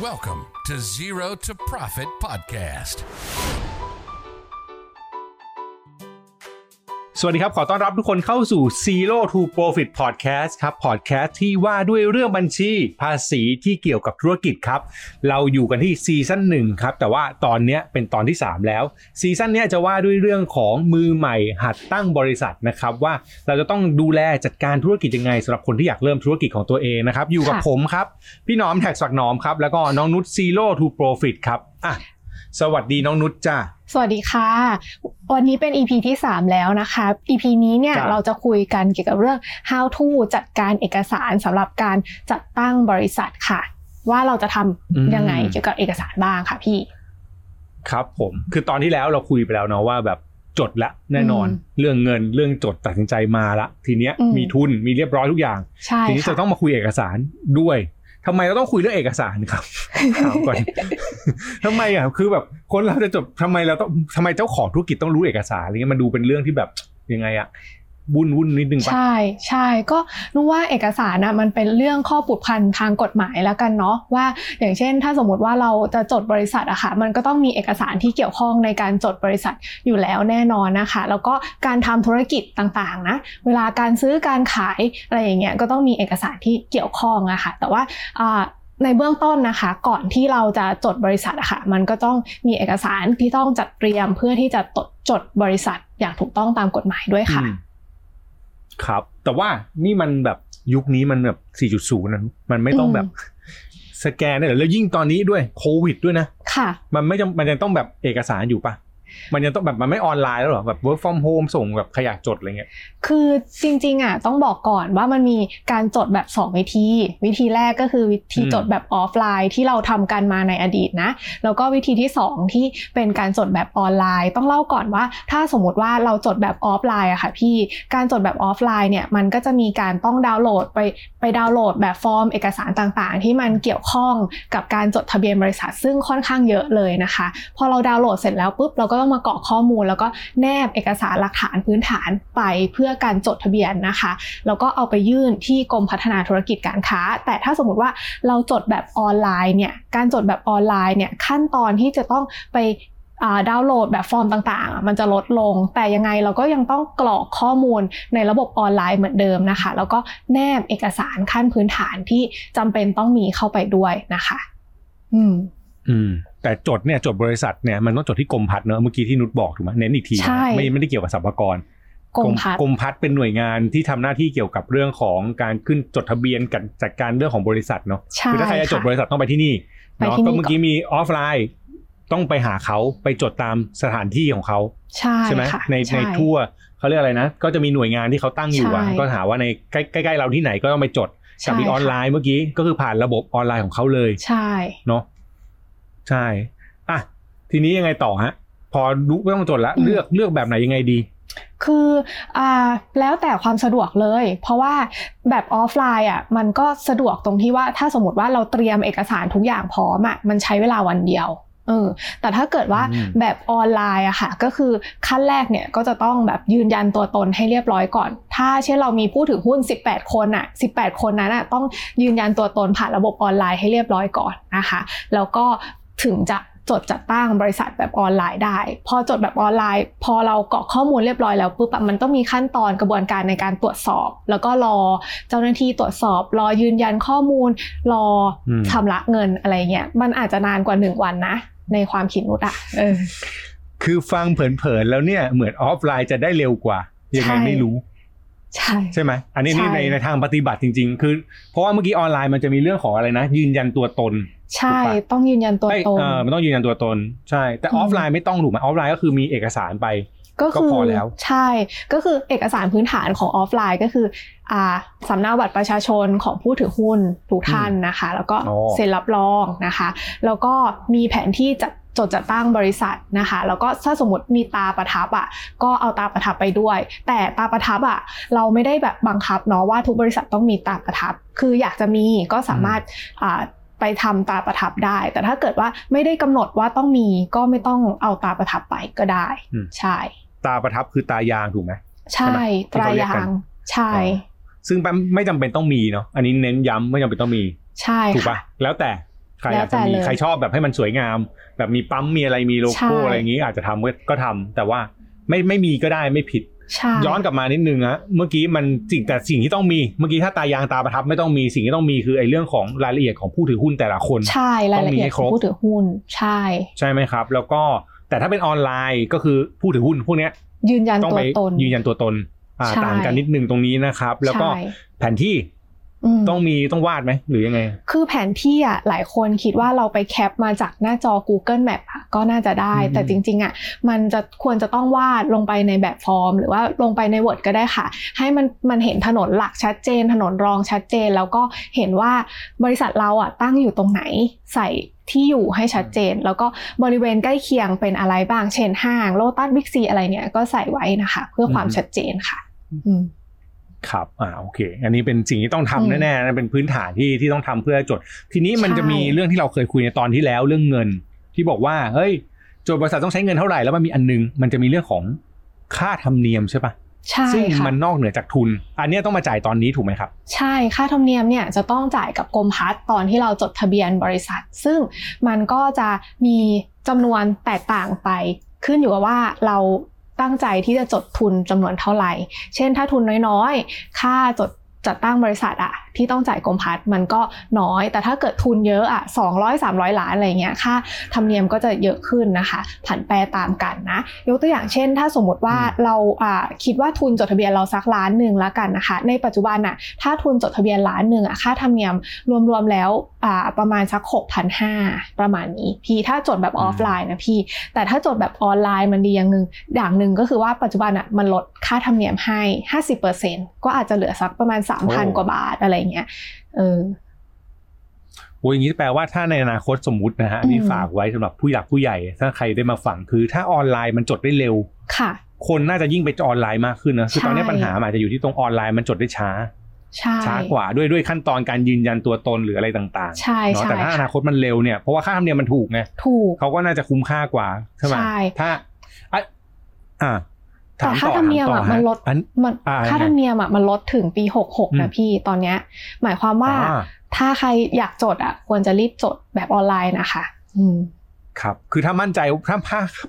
Welcome to Zero to Profit Podcast. สวัสดีครับ ขอต้อนรับทุกคนเข้าสู่ Zero to Profit Podcast ครับ Podcast ที่ว่าด้วยเรื่องบัญชีภาษีที่เกี่ยวกับธุรกิจครับ เราอยู่กันที่ซีซั่นหนึ่งครับ แต่ว่าตอนนี้เป็นตอนที่ 3 แล้ว ซีซั่นนี้จะว่าด้วยเรื่องของมือใหม่หัดตั้งบริษัทนะครับ ว่าเราจะต้องดูแลจัดการธุรกิจยังไงสำหรับคนที่อยากเริ่มธุรกิจของตัวเองนะครับ อยู่กับผมครับ พี่น้อมแท็กสักหนอมครับ แล้วก็น้องนุช Zero to Profit ครับอะ สวัสดีน้องนุชจ้าสวัสดีค่ะ วันนี้เป็น EP ที่ 3 แล้วนะคะ EP นี้เนี่ยครับเราจะคุยกันเกี่ยวกับเรื่อง how to จัดการเอกสารสำหรับการจัดตั้งบริษัทค่ะ ว่าเราจะทำยังไงเกี่ยวกับเอกสารบ้างค่ะพี่ ครับผม คือตอนที่แล้วเราคุยไปแล้วเนาะว่าแบบจดละแน่นอนอืมเรื่องเงินเรื่องจดตัดสินใจมาละ ทีเนี้ยอืมมีทุนมีเรียบร้อยทุกอย่างใช่ทีนี้ค่ะจะต้องมาคุยเอกสารด้วย ทำไมเราต้องคุยเรื่องเอกสารครับถามก่อนทำไมอะคือแบบคนเราจะจดทำไมเราต้องทำไมเจ้าของธุรกิจต้องรู้เอกสารอะไรเงี้ยมันดูเป็นเรื่องที่แบบยังไงอะ วุ่นวุ่นนิดนึงปะใช่ใช่ก็รู้ว่าเอกสารนะมันเป็นเรื่องข้อผูกพันทางกฎหมายแล้วกันเนาะว่า อย่างเช่น ถ้าสมมติว่าเราจะจดบริษัทอะค่ะมันก็ต้องมีเอกสารที่เกี่ยวข้องในการจดบริษัทอยู่แล้วแน่นอนนะคะ แล้วก็การทำธุรกิจต่างๆนะเวลาการซื้อการขายอะไรอย่างเงี้ยก็ต้องมีเอกสารที่เกี่ยวข้องอะค่ะแต่ว่าอ่าในเบื้องต้นนะคะ ก่อนที่เราจะจดบริษัทอะค่ะมันก็ต้องมีเอกสารที่ต้องจัดเตรียมเพื่อที่จะจดจดบริษัทอย่างถูกต้องตามกฎหมายด้วยค่ะอืม ครับ แต่ว่านี่มันแบบยุคนี้มันแบบ 4.0นะมันไม่ต้องอืมแบบสแกนได้เหรอแล้วยิ่งตอนนี้ด้วยโควิดด้วยนะ ค่ะ มันไม่จำมันยังต้องแบบเอกสารอยู่ปะ มันยังต้องแบบมันไม่ออนไลน์แล้วหรอแบบ work from home ส่งแบบอยากจดอะไรเงี้ยคือจริง ๆอะต้องบอกก่อนว่ามันมีการจดแบบ 2 วิธี วิธีแรกก็คือวิธีจดแบบออฟไลน์ที่เราทำกันมาในอดีตนะ แล้วก็วิธีที่ 2 ที่เป็นการจดแบบออนไลน์ ต้องเล่าก่อนว่า ถ้าสมมติว่าเราจดแบบออฟไลน์อะค่ะพี่การจดแบบออฟไลน์เนี่ยมันก็จะมีการต้องดาวน์โหลดไปไปดาวน์โหลดแบบฟอร์มเอกสารต่างๆ ที่มันเกี่ยวข้องกับการจดทะเบียนบริษัทซึ่งค่อนข้างเยอะเลยนะคะ พอเราดาวน์โหลดเสร็จแล้วปุ๊บเราก็ต้องมากรอกข้อมูล แล้วก็แนบเอกสารหลักฐานพื้นฐานไปเพื่อการจดทะเบียนนะคะ แล้วก็เอาไปยื่นที่กรมพัฒนาธุรกิจการค้า แต่ถ้าสมมติว่าเราจดแบบออนไลน์เนี่ยการจดแบบออนไลน์เนี่ยขั้นตอนที่จะต้องไปดาวน์โหลดแบบฟอร์มต่างๆ มันจะลดลง แต่ยังไงเราก็ยังต้องกรอกข้อมูลในระบบออนไลน์เหมือนเดิมนะคะ แล้วก็แนบเอกสารขั้นพื้นฐานที่จำเป็นต้องมีเข้าไปด้วยนะคะ อืม อืม แต่จดเนี่ยจดบริษัทเนี่ยมันต้องจดที่กรมพัฒน์เนอะเมื่อกี้ที่นุชบอกถูกไหมเน้นอีกทีนะใช่ไม่ไม่ได้เกี่ยวกับสรรพากรกรมพัฒน์กรมพัฒน์เป็นหน่วยงานที่ทำหน้าที่เกี่ยวกับเรื่องของการขึ้นจดทะเบียนกับจัดการเรื่องของบริษัทเนาะใช่คือถ้าใครจะจดค่ะบริษัทต้องไปที่นี่ไปเนาะที่นี่ก็เมื่อกี้มีออฟไลน์ต้องไปหาเขาไปจดตามสถานที่ของเขาใช่ใช่ไหมค่ะในช่ในทั่วเขาเรียกอะไรนะ ก็จะมีหน่วยงานที่เขาตั้งอยู่อะใช่ก็หาว่าในใกล้ใกล้ๆเราที่ไหนก็ต้องไปจดใช่กับมีออนไลน์เมื่อกี้ก็คือผ่านระบบออนไลน์ของเขาเลยใช่เนาะ ใช่อะทีนี้ยังไงต่อฮะ พอรู้ไม่ต้องจดละเลือกเลือกแบบไหนยังไงดี คืออ่าแล้วแต่ความสะดวกเลย เพราะว่าแบบออฟไลน์อะมันก็สะดวกตรงที่ว่าถ้าสมมติว่าเราเตรียมเอกสารทุกอย่างพร้อมอะมันใช้เวลาวันเดียวเออแต่ถ้าเกิดว่าอืมแบบออนไลน์อะค่ะ ก็คือขั้นแรกเนี่ยก็จะต้องแบบยืนยันตัวตนให้เรียบร้อยก่อน ถ้าเช่นเรามีผู้ถือหุ้น 18 คนอะ18 คนนั้นอะต้องยืนยันตัวตนผ่านระบบออนไลน์ให้เรียบร้อยก่อนนะคะ แล้วก็ ถึงจะจดจัดตั้งบริษัทแบบออนไลน์ได้ พอจดแบบออนไลน์ พอเรากรอกข้อมูลเรียบร้อยแล้วปุ๊บมันต้องมีขั้นตอนกระบวนการในการตรวจสอบ แล้วก็รอเจ้าหน้าที่ตรวจสอบ รอยืนยันข้อมูล รอชำระเงินอะไรเงี้ยมันอาจจะนานกว่าหนึ่งวันนะ ในความคิดนุชอะเออคือฟังเผินๆแล้วเนี่ยเหมือนออฟไลน์จะได้เร็วกว่ายังไงไม่รู้ ใช่ใช่ไหมอันนี้ใช่นี่ในในทางปฏิบัติจริง ๆ คือ เพราะว่าเมื่อกี้ออนไลน์มันจะมีเรื่องของอะไรนะ ยืนยันตัวตน ใช่ถูกปะต้องยืนยันตัวเอ้ยตนเออมันต้องยืนยันตัวตน ใช่ แต่ออฟไลน์ไม่ต้องถูกไหมออฟไลน์ก็คือมีเอกสารไป ก็คือก็พอแล้ว ใช่ก็คือเอกสารพื้นฐานของออฟไลน์ก็คืออ่าสำเนาบัตรประชาชนของผู้ถือหุ้นทุกท่านนะคะ แล้วก็อ๋อเซ็นรับรองนะคะ แล้วก็มีแผนที่จะ จดจัดตั้งบริษัทนะคะ แล้วก็ถ้าสมมติมีตาประทับอะก็เอาตาประทับไปด้วย แต่ตาประทับอะเราไม่ได้แบบบังคับเนาะว่าทุกบริษัทต้องมีตาประทับ คืออยากจะมีก็สามารถอ่าไปทำตาประทับได้ แต่ถ้าเกิดว่าไม่ได้กำหนดว่าต้องมีก็ไม่ต้องเอาตาประทับไปก็ได้อืมใช่ ตาประทับคือตายางถูกไหมใช่ใช่ไหมตรายาที่เขาเรียกกังนใช่อ๋อซึ่งแปมไม่จำเป็นต้องมีเนาะอันนี้เน้นย้ำไม่จำเป็นต้องมีใช่ถูกค่ะปะแล้วแต่ ใครอยากจะมีแล้วแต่เลยใครชอบแบบให้มันสวยงาม แบบมีปั๊มมีอะไรมีโลใช่โก้อะไรอย่างนี้อาจจะทำก็ก็ทำแต่ว่าไม่ไม่มีก็ได้ไม่ผิดใช่ย้อนกลับมานิดนึงนะเมื่อกี้มันสิ่งแต่สิ่งที่ต้องมีเมื่อกี้ถ้าตายางตาประทับไม่ต้องมีสิ่งที่ต้องมีคือไอ้เรื่องของรายละเอียดของผู้ถือหุ้นแต่ละคน ใช่รายละเอียดต้องมีให้ขครองบผู้ถือหุ้นใช่ ใช่ไหมครับ แล้วก็แต่ถ้าเป็นออนไลน์ก็คือผู้ถือหุ้นพวกเนี้ย ยืนยันต้องตัวไปตนยืนยันตัวตน อ่าใช่ต่างกันนิดนึงตรงนี้นะครับ แล้วก็ใช่แผนที่ม ต้องมีต้องวาดไหมหรือยังไง คือแผนที่อะหลายคนคิดว่าเราไปแคปมาจากหน้าจอ Google Map อะก็น่าจะได้อืมแต่จริง ๆอะมันจะควรจะต้องวาดลงไปในแบบฟอร์ม หรือว่าลงไปใน Word ก็ได้ค่ะ ให้มันมันเห็นถนนหลักชัดเจน ถนนรองชัดเจน แล้วก็เห็นว่าบริษัทเราอะตั้งอยู่ตรงไหนใส่ที่อยู่ให้ชัดเจน แล้วก็บริเวณใกล้เคียงเป็นอะไรบ้าง เช่นห้างโลตัสบิ๊กซีอะไรเนี่ยก็ใส่ไว้นะคะ เพื่อความอืมชัดเจนค่ะ อืม ครับอ่าโอเค อันนี้เป็นสิ่งที่ต้องทำอืมแน่ๆนะเป็นพื้นฐานที่ที่ต้องทำเพื่อจด ทีนี้มันใช่จะมีเรื่องที่เราเคยคุยในตอนที่แล้วเรื่องเงิน ที่บอกว่าเฮ้ยจดบริษัทต้องใช้เงินเท่าไหร่แล้วมันมีอันนึง มันจะมีเรื่องของค่าธรรมเนียมใช่ปะใช่ซึ่งค่ะมันนอกเหนือจากทุน อันเนี้ยต้องมาจ่ายตอนนี้ถูกไหมครับ ใช่ ค่าธรรมเนียมเนี่ยจะต้องจ่ายกับกรมพัฒน์ตอนที่เราจดทะเบียนบริษัท ซึ่งมันก็จะมีจำนวนแตกต่างไป ขึ้นอยู่กับว่าเรา ตั้งใจที่จะจดทุนจำนวนเท่าไหร่ เช่นถ้าทุนน้อยๆ ค่าจด จัดตั้งบริษัทอะที่ต้องจ่ายกรมพัฒน์มันก็น้อย แต่ถ้าเกิดทุนเยอะอะ200 300 ล้านอะไรเงี้ยค่าธรรมเนียมก็จะเยอะขึ้นนะคะ ผันแปรตามกันนะ ยกตัวอย่างเช่น ถ้าสมมติว่าอืมเราอ่าคิดว่าทุนจดทะเบียนเราสักล้านหนึ่งแล้วกันนะคะ ในปัจจุบันน่ะถ้าทุนจดทะเบียนล้านหนึ่งอะค่าธรรมเนียมรวมๆแล้วอ่าประมาณสัก6,500 ประมาณนี้ พี่ถ้าจดแบบออฟไลน์นะพี่ แต่ถ้าจดแบบออนไลน์มันดีอย่างหนึ่งอย่างหนึ่งก็คือว่าปัจจุบันอะมันลดค่าธรรมเนียมให้ 50%ก็อาจจะเหลือสักประมาณ3,000กว่าบาทอะไรเงี้ยเออโอ้ยอย่างนี้แปลว่าถ้าในอนาคตสมมุตินะฮะอันนี่อืมฝากไว้สำหรับผู้หลักผู้ใหญ่ ถ้าใครได้มาฟังคือ ถ้าออนไลน์มันจดได้เร็วค่ะ คนน่าจะยิ่งไปออนไลน์มากขึ้นนะคือตอนนี้ใช่ปัญหามันอาจจะอยู่ที่ตรงออนไลน์มันจดได้ช้าใช่ช้ากว่าด้วยด้วยขั้นตอนการยืนยันตัวตนหรืออะไรต่างๆใช่เนาะใช่แต่ถ้าอนาค่ะคตมันเร็วเนี่ยเพราะว่าค่าธรรมเนียมมันถูกไงถูกเขาก็น่าจะคุ้มค่ากว่าใช่ไหมใช่ถ้าอะอะ แต่ถามค่าต่อธรรมเนียมถาอะต่มันลดอันมันอ่าค่ายังไงธรรมเนียมอะมันลดถึงปีหกหกอืมนะพี่ตอนเนี้ย หมายความว่าอ่าถ้าใครอยากจดอะ ควรจะรีบจดแบบออนไลน์นะคะอืมครับ คือถ้ามั่นใจถ้า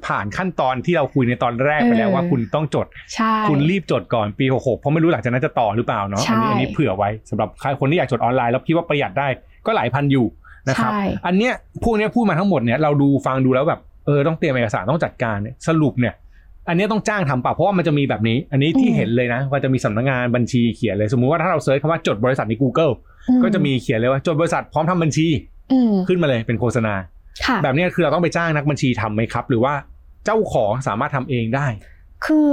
ผ่านขั้นตอนที่เราคุยในตอนแรกไปแล้วเออว่าคุณต้องจดใช่คุณรีบจดก่อนปี66เพราะไม่รู้หลังจากนั้นจะต่อหรือเปล่าเนาะใช่อันี้อันนี้เผื่อไว้สำหรับใครคนที่อยากจดออนไลน์แล้วคิดว่าประหยัดได้ก็หลายพันอยู่นะครับใช่อันเนี้ยพวกเนี้ยพูดมาทั้งหมดเนี่ยเราดูฟังดูแล้วแบบเออต้องเตรียมเอกสารต้องจัดการเนี่ยสรุปเนี่ย อันเนี้ยต้องจ้างทำเปล่าเพราะว่ามันจะมีแบบนี้ อันนี้ที่เห็นเลยนะว่าจะมีสำนักงานบัญชีเขียนเลย สมมุติว่าถ้าเรา search คำว่าจดบริษัทใน Google อืมก็จะมีเขียนเลยว่าจดบริษัทพร้อมทำบัญชีอืมขึ้นมาเลยเป็นโฆษณาค่ะแบบเนี้ยคือเราต้องไปจ้างนักบัญชีทำไหมครับ หรือว่าเจ้าของสามารถทำเองได้คือ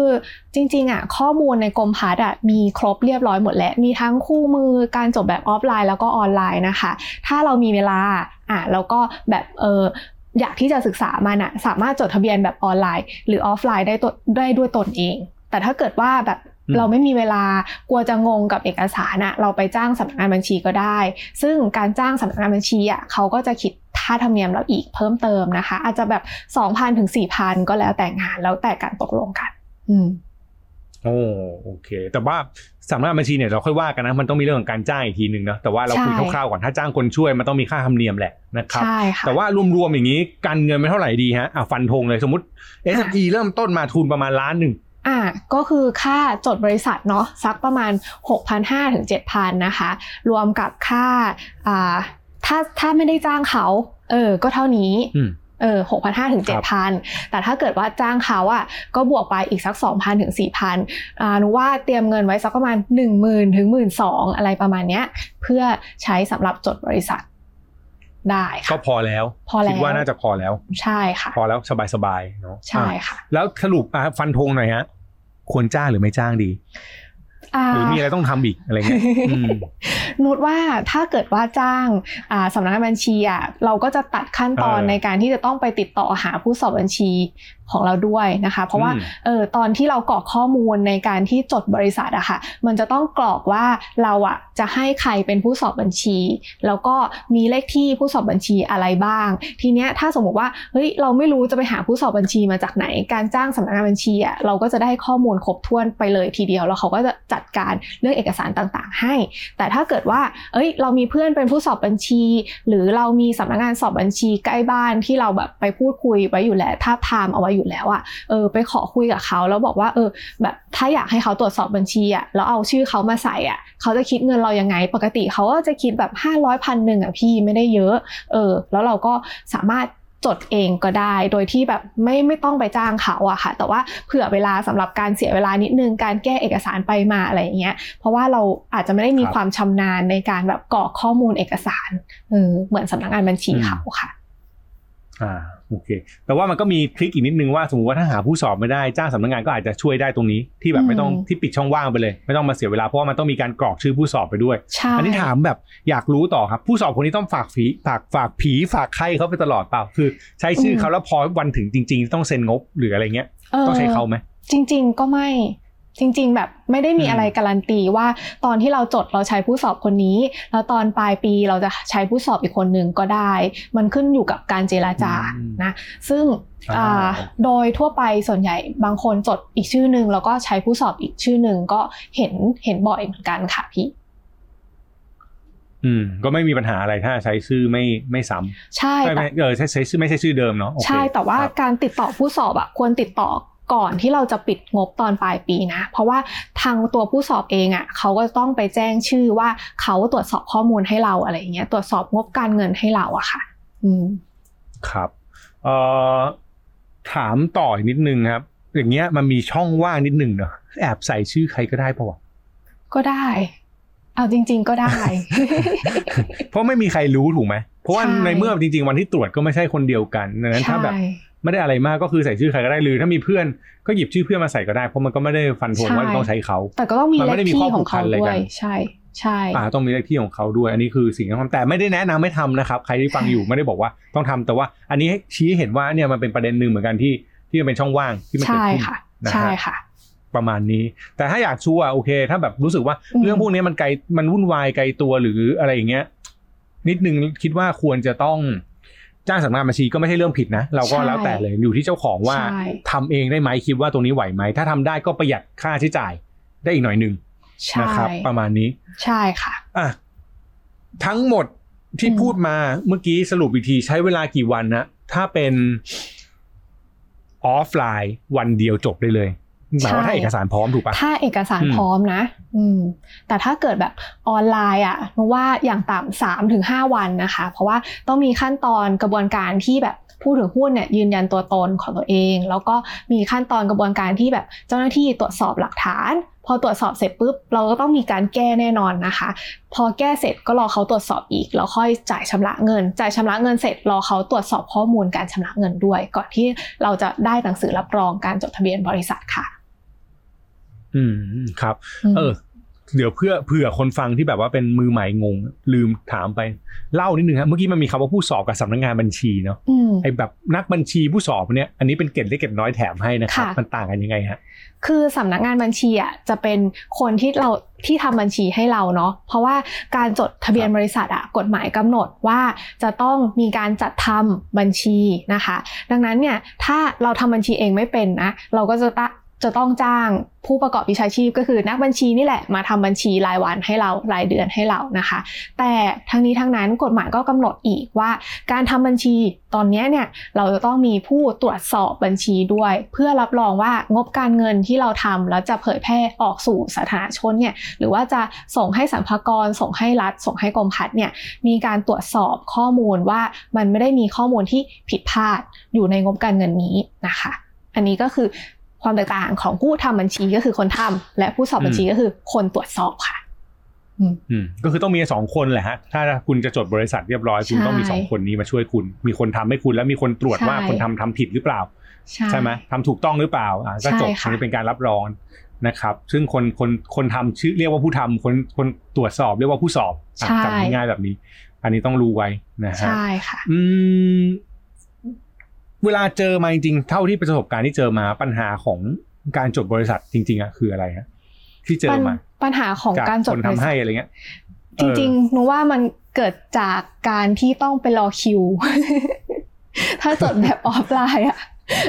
จริงๆอะข้อมูลในกรมพัฒน์อะมีครบเรียบร้อยหมดแล้ว มีทั้งคู่มือการจดแบบออฟไลน์แล้วก็ออนไลน์นะคะ ถ้าเรามีเวลาอะแล้วก็แบบเออ อยากที่จะศึกษามันอะสามารถจดทะเบียนแบบออนไลน์ หรือออฟไลน์ได้ตัวได้ด้วยตนเอง แต่ถ้าเกิดว่าแบบอืมเราไม่มีเวลากลัวจะงงกับเอกสารอะเราไปจ้างสำนักงานบัญชีก็ได้ ซึ่งการจ้างสำนักงานบัญชีอะเขาก็จะคิดค่าธรรมเนียมเราอีกเพิ่มเติมนะคะ อาจจะแบบ2,000ถึง4,000ก็แล้วแต่งานแล้วแต่การตกลงกัน อืมโอ้โอเค แต่ว่า สำนักงานบัญชีเนี่ยเราค่อยว่ากันนะมันต้องมีเรื่องของการจ้างอีกทีหนึ่งนะแต่ว่าเราคุยใช่คร่าวๆก่อนถ้าจ้างคนช่วยมันต้องมีค่าธรรมเนียมแหละนะครับใช่ค่ะแต่ว่ารวมๆอย่างนี้การเงินไม่เท่าไหร่ดีฮะอะฟันธงเลยสมมติ s อ e เริ่มต้นมาทุนประมาณล้านหนึ่งอ่าก็คือค่าจดบริษัทเนาะสักประมาณ 6,500ถึง7,000นะคะ รวมกับค่าอ่าถ้าถ้าไม่ได้จ้างเขาเออก็เท่านี้อืม เออหกพันห้าถึงคเจ็รัดบพันแต่ถ้าเกิดว่าจ้างเขาอะก็บวกไปอีกสักสองพันถึงสี่พันอ่าหนูว่าเตรียมเงินไว้สักประมาณหนึ่งหมื่นถึงหมื่นสองอะไรประมาณเนี้ย เพื่อใช้สำหรับจดบริษัทได้ก็ค่ะพอแล้ว พอแล้วคิดว่าน่าจะพอแล้ว ใช่ค่ะ พอแล้วสบายๆเนาะใช่อะค่ะ แล้วสรุปอะฟันธงหน่อยฮะควรจ้างหรือไม่จ้างดีา หรือมีอะไรต้องทำอีกอะไรเงี้ยอืมนุชว่าถ้าเกิดว่าจ้างอ่าสำนักงานบัญชีอะเราก็จะตัดขั้นตอนเออในการที่จะต้องไปติดต่อหาผู้สอบบัญชีของเราด้วยนะคะ เพราะว่าอืมเออตอนที่เรากรอกข้อมูลในการที่จดบริษัทอะค่ะมันจะต้องกรอกว่าเราอะจะให้ใครเป็นผู้สอบบัญชี แล้วก็มีเลขที่ผู้สอบบัญชีอะไรบ้าง ทีเนี้ยถ้าสมมติว่าเฮ้ยเราไม่รู้จะไปหาผู้สอบบัญชีมาจากไหน การจ้างสำนักงานบัญชีอะเราก็จะได้ข้อมูลครบถ้วนไปเลยทีเดียว แล้วเขาก็จะจัดการเรื่องเอกสารต่างๆ ให้ แต่ถ้าเกิดว่าเอ้ยเรามีเพื่อนเป็นผู้สอบบัญชี หรือเรามีสำนักงานสอบบัญชีใกล้บ้านที่เราแบบไปพูดคุยไว้อยู่แล้วทาบทามเอาไว้อยู่แล้วอะเออไปขอคุยกับเขาแล้วบอกว่าเออแบบถ้าอยากให้เขาตรวจสอบบัญชีอะแล้วเอาชื่อเขามาใส่อะเขาจะคิดเงินเรายังไง ปกติเขาก็จะคิดแบบ 500พันหนึ่งอะพี่ไม่ได้เยอะเออแล้วเราก็สามารถจดเองก็ได้โดยที่แบบไม่ไม่ต้องไปจ้างเขาอะค่ะ แต่ว่าเผื่อเวลาสำหรับการเสียเวลานิดนึงการแก้เอกสารไปมาอะไรอย่างเงี้ยเพราะว่าเราอาจจะไม่ได้มีครับความชำนาญในการแบบกรอกข้อมูลเอกสารเออเหมือนสำนักงานบัญชีอืมเขาค่ะ อ่าโอเคแต่ว่ามันก็มีทริคอีกนิดนึงว่าสมมติว่าถ้าหาผู้สอบไม่ได้จ้างสำนักงานก็อาจจะช่วยได้ตรงนี้ที่แบบไม่ต้องอืมที่ปิดช่องว่างไปเลย ไม่ต้องมาเสียเวลาเพราะว่ามันต้องมีการกรอกชื่อผู้สอบไปด้วยใช่อันนี้ถามแบบอยากรู้ต่อครับ ผู้สอบคนนี้ต้องฝากผีฝากฝากผีฝากไข้เขาไปตลอดเปล่าคือ ใช้ชื่อเขาแล้วพอวันถึงจริง ๆ ต้องเซ็นงบหรืออะไรเงี้ยต้องใช้เขาไหมจริง ๆ ก็ไม่ จริง ๆ แบบไม่ได้มีอืมอะไรการันตีว่าตอนที่เราจดเราใช้ผู้สอบคนนี้ แล้วตอนปลายปีเราจะใช้ผู้สอบอีกคนนึงก็ได้ มันขึ้นอยู่กับการเจราจานะ ซึ่งอ่าอ่าโดยทั่วไปส่วนใหญ่บางคนจดอีกชื่อหนึ่งแล้วก็ใช้ผู้สอบอีกชื่อหนึ่งก็เห็นเห็นบ่อยเหมือนกันค่ะพี่อืมก็ไม่มีปัญหาอะไรถ้าใช้ชื่อไม่ไม่ซ้ำใช่ไม่แต่ไม่เออใช้ใช้ชื่อไม่ใช่ชื่อเดิมเนาะโอเคใช่แต่ว่าครับการติดต่อผู้สอบอะควรติดต่อ ก่อนที่เราจะปิดงบตอนปลายปีนะ เพราะว่าทางตัวผู้สอบเองอะเขาก็ต้องไปแจ้งชื่อว่าเขาตรวจสอบข้อมูลให้เราอะไรอย่างเงี้ยตรวจสอบงบการเงินให้เราอะค่ะ อืมครับเอ่อถามต่ออีกนิดนึงครับ อย่างเงี้ยมันมีช่องว่างนิดนึงเนาะแอบใส่ชื่อใครก็ได้ปะวะก็ได้ เอาจริง ๆ ก็ได้ เพราะไม่มีใครรู้ถูกไหมเพราะว่าใช่ในเมื่อจริง ๆ วันที่ตรวจก็ไม่ใช่คนเดียวกันดังนั้นถ้าแบบใช่ ไม่ได้อะไรมากก็คือใส่ชื่อใครก็ได้หรือถ้ามีเพื่อนก็หยิบชื่อเพื่อนมาใส่ก็ได้ เพราะมันก็ไม่ได้ฟันธงว่าใช่ต้องใช้เขาแต่ก็ต้องมีมันเลไม่ขได้มีที่ข้อขผูอกงพัเขานอะไรด้วกัยนใช่ใช่อ่าต้องมีเลขที่ของเขาด้วย อันนี้คือสิ่งที่ต้องทำแต่ไม่ได้แนะนำไม่ทำนะครับ ใครที่ฟังอยู่ไม่ได้บอกว่าต้องทำแต่ว่า อันนี้ให้ชี้ให้เห็นว่าเนี่ยมันเป็นประเด็นหนึ่งเหมือนกันที่ที่มันเป็นช่องว่างที่มันเกิดใช่ขึ้นค่ะนะใช่ฮะค่ะประมาณนี้ แต่ถ้าอยากชัวร์โอเค ถ้าแบบรู้สึกว่าอืมเรื่องพวกนี้มันไกลมันวุ่นวายไกลตัวหรืออะไรอย่างเงี้ยนิดนึงคิดว่าควรจะต้อง จ้างสำนักงานบัญชีก็ไม่ใช่เรื่องผิดนะ เราก็ใช่แล้วแต่เลยอยู่ที่เจ้าของว่าใช่ทำเองได้ไหมคิดว่าตรงนี้ไหวไหม ถ้าทำได้ก็ประหยัดค่าใช้จ่ายได้อีกหน่อยหนึ่งใช่นะครับ ประมาณนี้ ใช่ค่ะอะทั้งหมดที่อืมพูดมาเมื่อกี้สรุปอีกทีใช้เวลากี่วันนะถ้าเป็นออฟไลน์วันเดียวจบได้เลย หมายว่าถ้าเอกสารพร้อมถูกปะถ้าเอกสารอืมพร้อมนะ อืม แต่ถ้าเกิดแบบออนไลน์อะนึกว่าอย่างต่ำสามถึงห้าวันนะคะ เพราะว่าต้องมีขั้นตอนกระบวนการที่แบบผู้ถือหุ้นเนี่ยยืนยันตัวตนของตัวเอง แล้วก็มีขั้นตอนกระบวนการที่แบบเจ้าหน้าที่ตรวจสอบหลักฐาน พอตรวจสอบเสร็จปุ๊บ เราก็ต้องมีการแก้แน่นอนนะคะ พอแก้เสร็จก็รอเขาตรวจสอบอีก แล้วค่อยจ่ายชำระเงิน จ่ายชำระเงินเสร็จรอเขาตรวจสอบข้อมูลการชำระเงินด้วย ก่อนที่เราจะได้หนังสือรับรองการจดทะเบียนบริษัทค่ะ อืมครับมเออ เดี๋ยวเพื่อเผื่อคนฟังที่แบบว่าเป็นมือใหม่งง ลืมถามไปเล่านิดนึงครับเมื่อกี้มันมีคำว่าผู้สอบกับสำนักงานบัญชีเนาะอืมไอ้แบบนักบัญชีผู้สอบเนี่ยอันนี้เป็นเกร็ดเล็กเกร็ดน้อยแถมให้นะครับค่ะมันต่างกันยังไงฮะคือสำนักงานบัญชีอะจะเป็นคนที่เราที่ทำบัญชีให้เราเนาะเพราะว่าการจดทะเบียนบริษัทอะกฎหมายกำหนดว่าจะต้องมีการจัดทำบัญชีนะคะ ดังนั้นเนี่ยถ้าเราทำบัญชีเองไม่เป็นนะเราก็จะตะ จะต้องจ้างผู้ประกอบวิชาชีพก็คือนักบัญชีนี่แหละมาทำบัญชีรายวันให้เรารายเดือนให้เรานะคะ แต่ทั้งนี้ทั้งนั้นกฎหมายก็กำหนดอีกว่า การทำบัญชีตอนนี้เนี่ยเราจะต้องมีผู้ตรวจสอบบัญชีด้วย เพื่อรับรองว่างบการเงินที่เราทำแล้วจะเผยแพร่ออกสู่สาธารณชนเนี่ยหรือว่าจะส่งให้สรรพากรส่งให้รัฐ ส่งให้กรมพัฒน์เนี่ยมีการตรวจสอบข้อมูลว่ามันไม่ได้มีข้อมูลที่ผิดพลาดอยู่ในงบการเงินนี้นะคะ อันนี้ก็คือ ความแตกต่างของผู้ทำบัญชีก็คือคนทำและผู้สอบบัญชีก็คือคนตรวจสอบค่ะอืมอืมก็คือต้องมีสองคนแหละฮะ ถ้าคุณจะจดบริษัทเรียบร้อยคุณใช่ต้องมีสองคนนี้มาช่วยคุณ มีคนทำให้คุณแล้วมีคนตรวจว่าใช่คนทำทำผิดหรือเปล่า ใช่ใช่ไหมทำถูกต้องหรือเปล่าอ่าก็จบใช่ค่ะอันนี้เป็นการรับรองนะครับ ซึ่งคนคนคนทำชื่อเรียกว่าผู้ทำคนคนตรวจสอบเรียกว่าผู้สอบอะใช่จำง่ายๆแบบนี้ อันนี้ต้องรู้ไว้นะฮะใช่ค่ะ อืม เวลาเจอมาจริงๆเท่าที่ประสบการณ์ที่เจอมาปัญหาของการจดบริษัทจริง ๆอะคืออะไรฮะที่เจอมาปัญหาของการจดคนบทำริษัให้ทอะไรเงี้ย จริงๆหนูว่ามันเกิดจากการที่ต้องไปรอคิว ถ้าจดแบบออฟไลน์อะ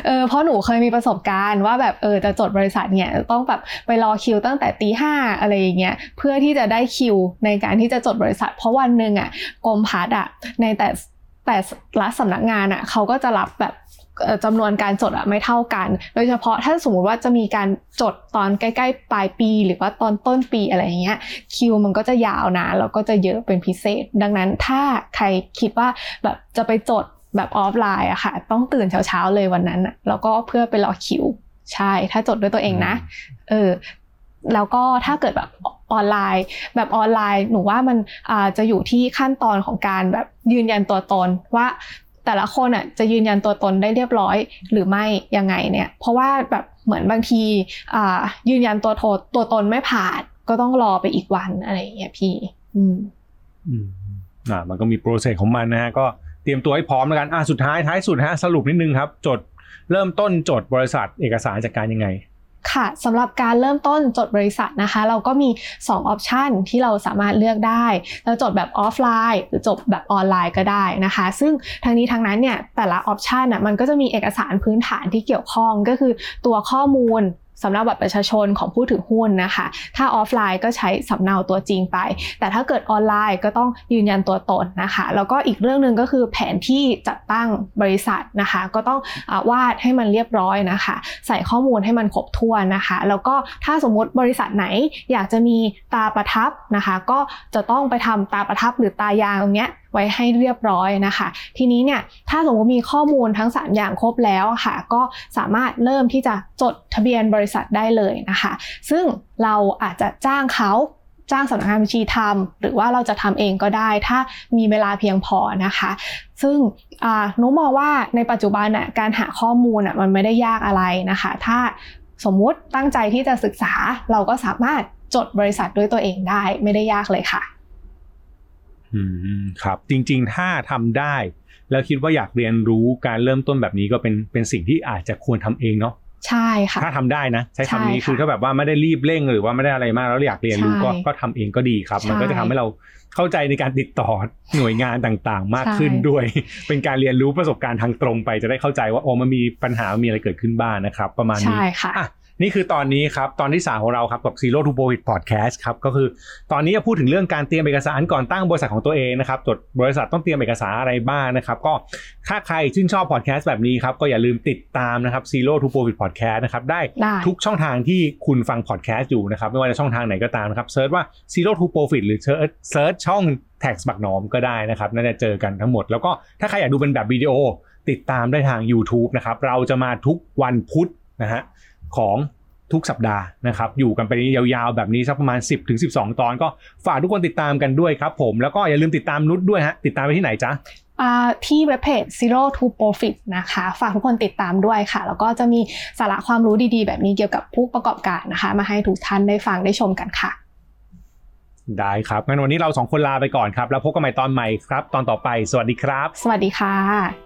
เออเพราะหนูเคยมีประสบการณ์ว่าแบบเออจะจดบริษัทเนี่ยต้องแบบไปรอคิวตั้งแต่ตีห้าอะไรอย่างเงี้ยเพื่อที่จะได้คิวในการที่จะจดบริษัท เพราะวันหนึ่งอะกรมพัฒน์อะในแต่ แต่ละสำนักงานอะเขาก็จะรับแบบเอ่อจำนวนการจดอะไม่เท่ากัน โดยเฉพาะถ้าสมมุติว่าจะมีการจดตอนใกล้ๆปลายปี หรือว่าตอนต้นปีอะไรอย่างเงี้ยคิวมันก็จะยาวนะแล้วก็จะเยอะเป็นพิเศษ ดังนั้นถ้าใครคิดว่าแบบจะไปจดแบบออฟไลน์อะค่ะ ต้องตื่นเช้าๆเลยวันนั้นอะแล้วก็เพื่อไปรอคิว ใช่ ถ้าจดด้วยตัวเองนะ เออ แล้วก็ถ้าเกิดแบบ ออนไลน์ แบบออนไลน์หนูว่ามันจะอยู่ที่ขั้นตอนของการแบบยืนยันตัวตนว่าแต่ละคนอะจะยืนยันตัวตนได้เรียบร้อยหรือไม่ยังไงเนี่ย เพราะว่าแบบเหมือนบางทียืนยันตัวโทตัวตนไม่ผ่านก็ต้องรอไปอีกวันอะไรอย่างเงี้ยพี่ อืมอืมอ่ามันก็มีโปรเซสของมันนะฮะก็เตรียมตัวให้พร้อมแล้วกันอ่าสุดท้ายท้ายสุดฮะสรุปนิดนึงครับ จดเริ่มต้นจดบริษัทเอกสารจัดการยังไง ค่ะสำหรับการเริ่มต้นจดบริษัทนะคะ เราก็มี 2 ออปชันที่เราสามารถเลือกได้เราจดแบบออฟไลน์ หรือจดแบบออนไลน์ก็ได้นะคะ ซึ่งทั้งนี้ทั้งนั้นเนี่ยแต่ละ option อะมันก็จะมีเอกสารพื้นฐานที่เกี่ยวข้องก็คือตัวข้อมูล สำหรับบัตรประชาชนของผู้ถือหุ้นนะคะ ถ้าออฟไลน์ก็ใช้สำเนาตัวจริงไป แต่ถ้าเกิดออนไลน์ก็ต้องยืนยันตัวตนนะคะ แล้วก็อีกเรื่องหนึ่งก็คือแผนที่จัดตั้งบริษัทนะคะ ก็ต้องวาดให้มันเรียบร้อยนะคะ ใส่ข้อมูลให้มันครบถ้วนนะคะ แล้วก็ถ้าสมมุติบริษัทไหนอยากจะมีตาประทับนะคะ ก็จะต้องไปทำตาประทับหรือตายางตรงเนี้ย ไว้ให้เรียบร้อยนะคะ ทีนี้เนี่ยถ้าสมมติมีข้อมูลทั้ง 3 อย่างครบแล้วค่ะ ก็สามารถเริ่มที่จะจดทะเบียนบริษัทได้เลยนะคะ ซึ่งเราอาจจะจ้างเขาจ้างสำนักงานบัญชีทำหรือว่าเราจะทำเองก็ได้ ถ้ามีเวลาเพียงพอนะคะ ซึ่งนุมองว่าในปัจจุบันน่ะการหาข้อมูลน่ะมันไม่ได้ยากอะไรนะคะ ถ้าสมมุติตั้งใจที่จะศึกษาเราก็สามารถจดบริษัทด้วยตัวเองได้ไม่ได้ยากเลยค่ะ อืมครับจริงๆ ถ้าทำได้ แล้วคิดว่าอยากเรียนรู้การเริ่มต้นแบบนี้ก็เป็นเป็นสิ่งที่อาจจะควรทำเองเนาะใช่ค่ะถ้าทำได้นะ ใช้คำนี้ใช่ค่ะคือถ้าแบบว่าไม่ได้รีบเร่งหรือว่าไม่ได้อะไรมากแล้วอยากเรียนรู้ก็ใช่ก็ทำเองก็ดีครับ มันใช่ก็จะทำให้เราเข้าใจในการติดต่อหน่วยงานต่างๆ มากขึ้นใช่ด้วย เป็นการเรียนรู้ประสบการณ์ทางตรงไปจะได้เข้าใจว่าโอ้มันมีปัญหามีอะไรเกิดขึ้นบ้างนะครับ ประมาณนี้ใช่ค่ะอะ นี่คือตอนนี้ครับ ตอนที่สามของเราครับกับ Zero to Profit Podcast ครับก็คือตอนนี้จะพูดถึงเรื่องการเตรียมเอกสารก่อนตั้งบริษัทของตัวเองนะครับจดบริษัทต้องเตรียมเอกสารอะไรบ้างนะครับ ก็ถ้าใครชื่นชอบพอดแคสต์แบบนี้ครับ ก็อย่าลืมติดตามนะครับ Zero to Profit Podcast นะครับได้ได้ทุกช่องทางที่คุณฟังพอดแคสต์อยู่นะครับ ไม่ว่าจะช่องทางไหนก็ตามนะครับ search ว่า Zero to Profit หรือ search search ช่อง Tax บักหนอมก็ได้นะครับน่าจะเจอกันทั้งหมด แล้วก็ถ้าใครอยากดูเป็นแบบวิดีโอติดตามได้ทาง YouTube นะครับเราจะมาทุกวันพุธนะฮะ ของทุกสัปดาห์นะครับ อยู่กันไปยาวๆแบบนี้สักประมาณ 10ถึง12ตอน ก็ฝากทุกคนติดตามกันด้วยครับผม แล้วก็อย่าลืมติดตามนุชด้วยฮะ ติดตามไปที่ไหนจ๊ะอ่าที่เว็บเพจ Zero to Profit นะคะ ฝากทุกคนติดตามด้วยค่ะ แล้วก็จะมีสาระความรู้ดีๆ แบบนี้เกี่ยวกับผู้ประกอบการนะคะ มาให้ทุกท่านได้ฟังได้ชมกันค่ะ ได้ครับงั้นวันนี้เราสองคนลาไปก่อนครับ แล้วพบกันใหม่ตอนใหม่ครับ ตอนต่อไป สวัสดีครับ สวัสดีค่ะ